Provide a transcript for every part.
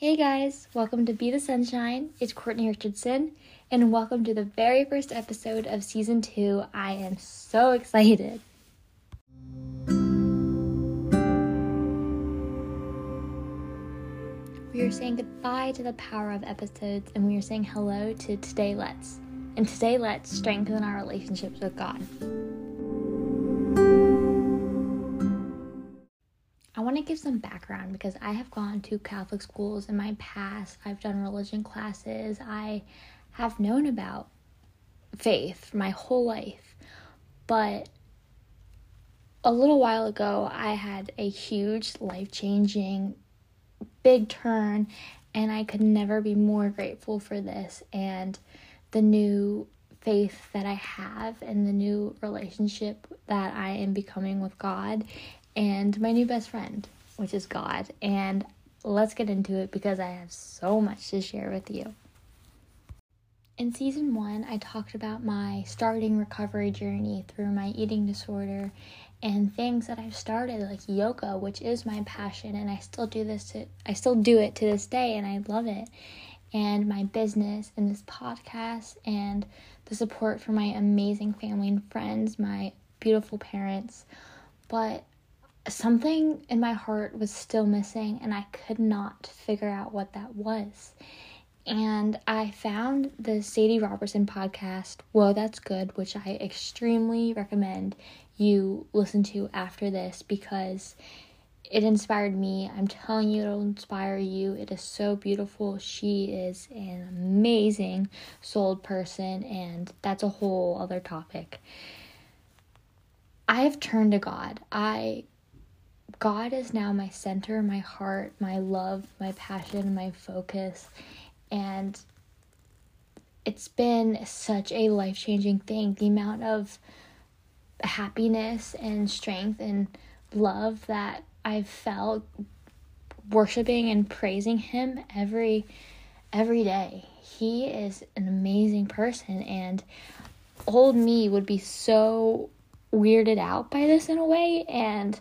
Hey guys, welcome to Be the Sunshine. It's Courtney Richardson, and welcome to the very first episode of season two. I am so excited. We are saying goodbye to the power of episodes, and we are saying hello to Today Let's. And today, let's strengthen our relationships with God. Want to give some background because I have gone to Catholic schools in my past. I've done religion classes. I have known about faith my whole life. But a little while ago, I had a huge life changing, big turn, and I could never be more grateful for this and the new faith that I have and the new relationship that I am becoming with God and my new best friend, which is God. And let's get into it because I have so much to share with you. In season one, I talked about my starting recovery journey through my eating disorder and things that I've started like yoga, which is my passion, and I still do this. To, I still do it to this day, and I love it. And my business and this podcast and the support from my amazing family and friends, my beautiful parents. But something in my heart was still missing, and I could not figure out what that was. And I found the Sadie Robertson podcast, Whoa, That's Good, which I extremely recommend you listen to after this because it inspired me. I'm telling you, it'll inspire you. It is so beautiful. She is an amazing souled person, and that's a whole other topic. I have turned to God. I God is now my center, my heart, my love, my passion, my focus. And it's been such a life changing thing. The amount of happiness and strength and love that I've felt worshiping and praising him every every day. He is an amazing person and old me would be so weirded out by this in a way and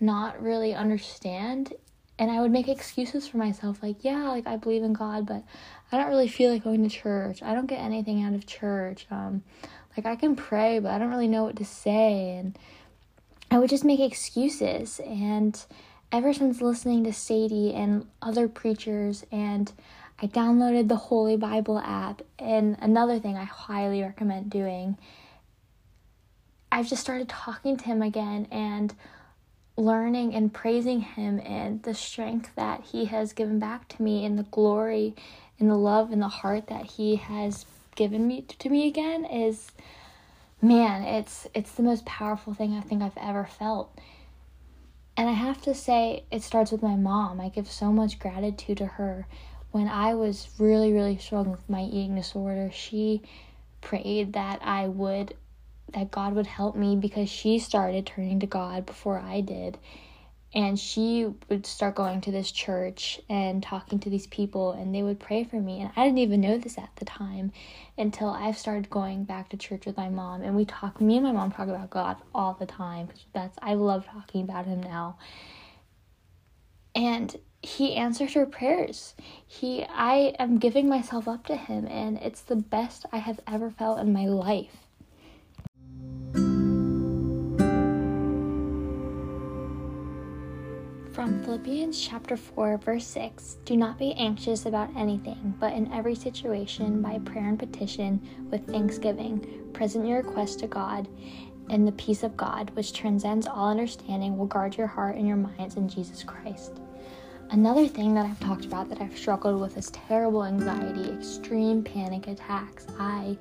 not really understand and I would make excuses for myself like, yeah, like I believe in God, but I don't really feel like going to church. I don't get anything out of church. Um like I can pray, but I don't really know what to say and I would just make excuses and ever since listening to Sadie and other preachers and I downloaded the Holy Bible app and another thing I highly recommend doing I've just started talking to him again and learning and praising Him and the strength that He has given back to me and the glory and the love and the heart that He has given me to me again is man it's it's the most powerful thing I think I've ever felt. And I have to say it starts with my mom. I give so much gratitude to her. When I was really really struggling with my eating disorder she prayed that I would that God would help me because she started turning to God before I did. And she would start going to this church and talking to these people, and they would pray for me. And I didn't even know this at the time until I started going back to church with my mom. And we talk, me and my mom talk about God all the time because that's, I love talking about Him now. And he answers her prayers. He I am giving myself up to him and it's the best I have ever felt in my life. From Philippians chapter 4, verse 6 Do not be anxious about anything, but in every situation, by prayer and petition, with thanksgiving, present your requests to God, and the peace of God, which transcends all understanding, will guard your heart and your minds in Jesus Christ. Another thing that I've talked about that I've struggled with is terrible anxiety, extreme panic attacks. I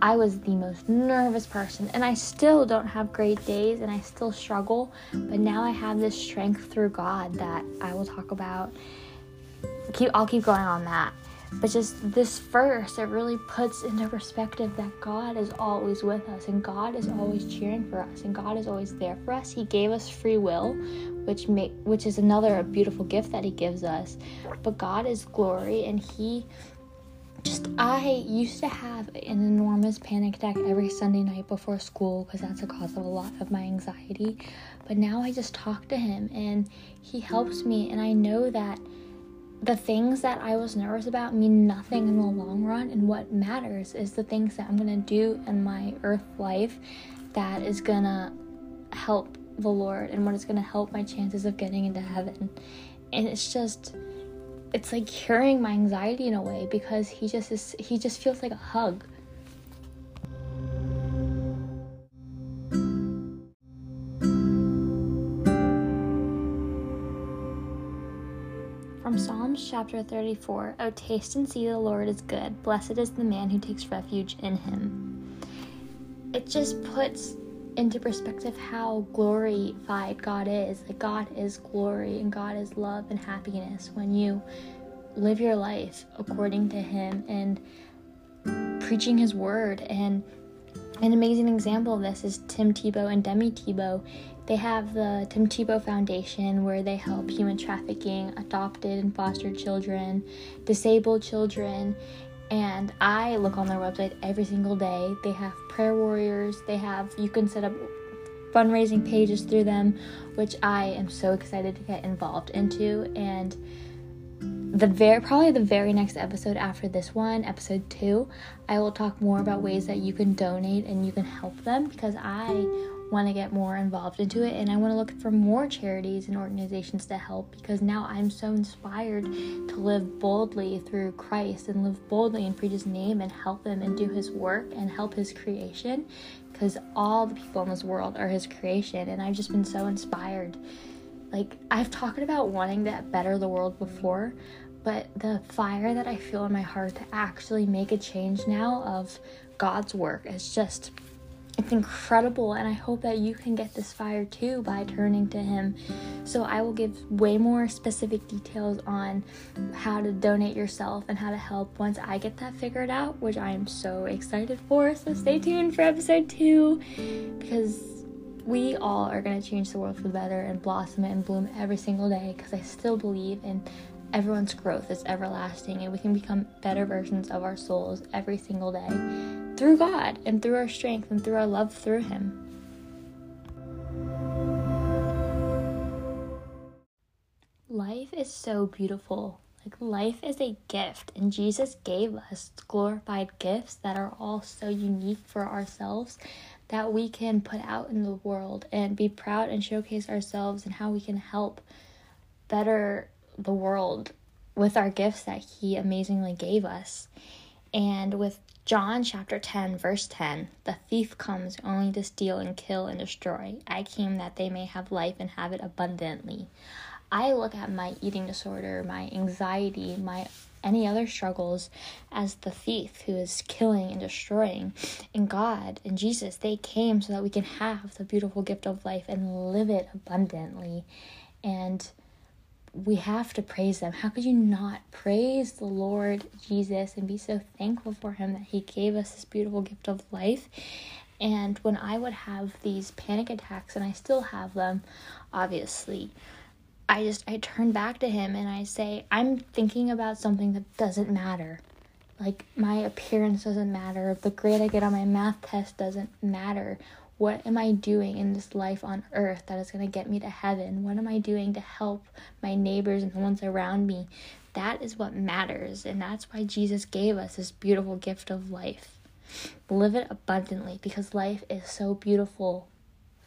I was the most nervous person and I still don't have great days and I still struggle, but now I have this strength through God that I will talk about. Keep I'll keep going on that. But just this verse, it really puts into perspective that God is always with us and God is always cheering for us and God is always there for us. He gave us free will, which make which is another beautiful gift that he gives us. But God is glory and he just I used to have an enormous panic attack every Sunday night before school because that's a cause of a lot of my anxiety. But now I just talk to him and he helps me and I know that the things that I was nervous about mean nothing in the long run, and what matters is the things that I'm gonna do in my earth life that is gonna help the Lord and what is gonna help my chances of getting into heaven. And it's just, it's like curing my anxiety in a way because he just is, he just feels like a hug. From Psalms chapter 34 Oh, taste and see the Lord is good. Blessed is the man who takes refuge in him. It just puts into perspective how glorified God is. Like, God is glory and God is love and happiness when you live your life according to Him and preaching His word. And an amazing example of this is Tim Tebow and Demi Tebow they have the Tim Tebow Foundation where they help human trafficking, adopted and foster children, disabled children, and I look on their website every single day. They have prayer warriors, they have you can set up fundraising pages through them, which I am so excited to get involved into. And the very probably the very next episode after this one, episode 2, I will talk more about ways that you can donate and you can help them because I want to get more involved into it and I want to look for more charities and organizations to help because now I'm so inspired to live boldly through Christ and live boldly and preach his name and help him and do his work and help his creation because all the people in this world are his creation and I've just been so inspired. Like I've talked about wanting to better the world before, but the fire that I feel in my heart to actually make a change now of God's work is just it's incredible and i hope that you can get this fire too by turning to him. So i will give way more specific details on how to donate yourself and how to help once i get that figured out which i am so excited for. So stay tuned for episode two because we all are going to change the world for the better and blossom it and bloom every single day because i still believe in everyone's growth is everlasting and we can become better versions of our souls every single day through God and through our strength and through our love through Him. Life is so beautiful. Like, life is a gift, and Jesus gave us glorified gifts that are all so unique for ourselves that we can put out in the world and be proud and showcase ourselves and how we can help better the world with our gifts that He amazingly gave us. And with John chapter 10, verse 10 The thief comes only to steal and kill and destroy. I came that they may have life and have it abundantly. I look at my eating disorder, my anxiety, my any other struggles as the thief who is killing and destroying. And God and Jesus, they came so that we can have the beautiful gift of life and live it abundantly. And we have to praise them. How could you not praise the Lord Jesus and be so thankful for him that he gave us this beautiful gift of life? And when I would have these panic attacks, and I still have them, obviously, I just I turn back to him and I say, I'm thinking about something that doesn't matter. Like my appearance doesn't matter. The grade I get on my math test doesn't matter what am I doing in this life on earth that is going to get me to heaven? What am I doing to help my neighbors and the ones around me? That is what matters, and that's why Jesus gave us this beautiful gift of life. Live it abundantly because life is so beautiful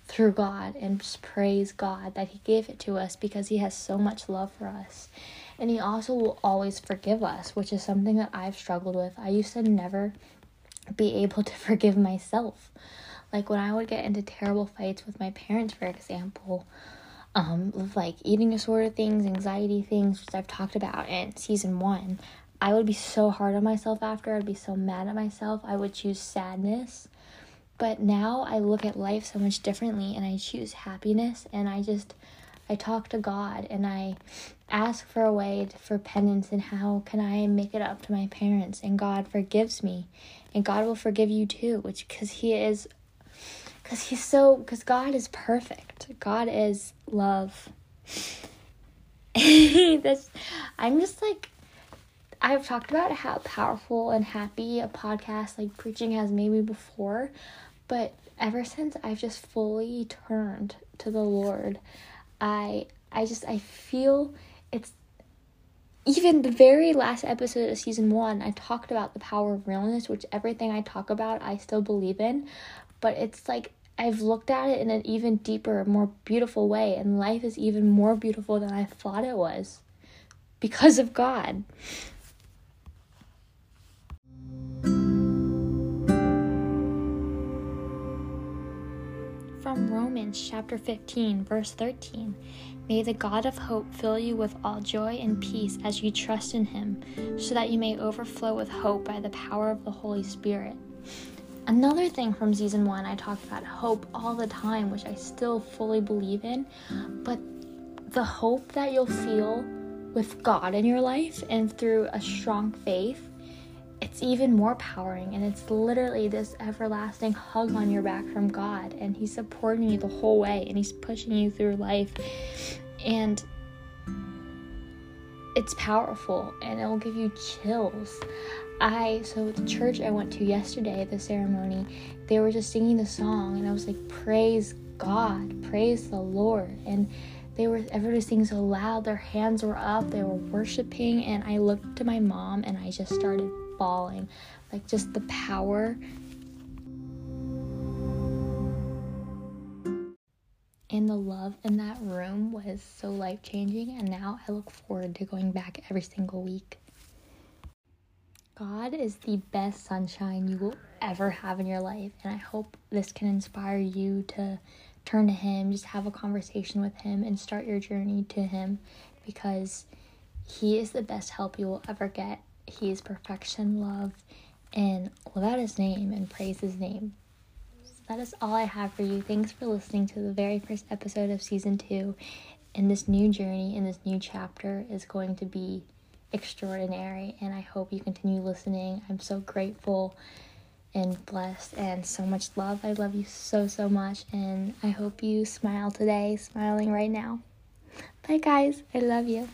through God, and just praise God that He gave it to us because He has so much love for us. And He also will always forgive us, which is something that I've struggled with. I used to never be able to forgive myself. Like when I would get into terrible fights with my parents, for example, um, like eating disorder things, anxiety things, which I've talked about in season one, I would be so hard on myself after. I'd be so mad at myself. I would choose sadness. But now I look at life so much differently and I choose happiness and I just I talk to God and I ask for a way to, for penance and how can I make it up to my parents and God forgives me and God will forgive you too which cuz he is because he's so because god is perfect god is love this i'm just like i've talked about how powerful and happy a podcast like preaching has made me before but ever since i've just fully turned to the lord i i just i feel it's even the very last episode of season one, I talked about the power of realness, which everything I talk about, I still believe in. But it's like I've looked at it in an even deeper, more beautiful way, and life is even more beautiful than I thought it was because of God. From Romans chapter 15, verse 13 May the God of hope fill you with all joy and peace as you trust in him, so that you may overflow with hope by the power of the Holy Spirit. Another thing from season one, I talk about hope all the time, which I still fully believe in, but the hope that you'll feel with God in your life and through a strong faith, it's even more powering. And it's literally this everlasting hug on your back from God. And He's supporting you the whole way and He's pushing you through life. And it's powerful and it'll give you chills. I so the church I went to yesterday, the ceremony, they were just singing the song and I was like, Praise God, praise the Lord. And they were everybody singing so loud their hands were up they were worshiping and i looked to my mom and i just started bawling like just the power and the love in that room was so life changing and now i look forward to going back every single week god is the best sunshine you will ever have in your life and i hope this can inspire you to turn to Him, just have a conversation with Him, and start your journey to Him because He is the best help you will ever get. He is perfection, love, and live out His name and praise His name. So that is all I have for you. Thanks for listening to the very first episode of season two. And this new journey in this new chapter is going to be extraordinary, and I hope you continue listening. I'm so grateful and blessed and so much love. I love you so, so much. And I hope you smile today, smiling right now. Bye, guys. I love you.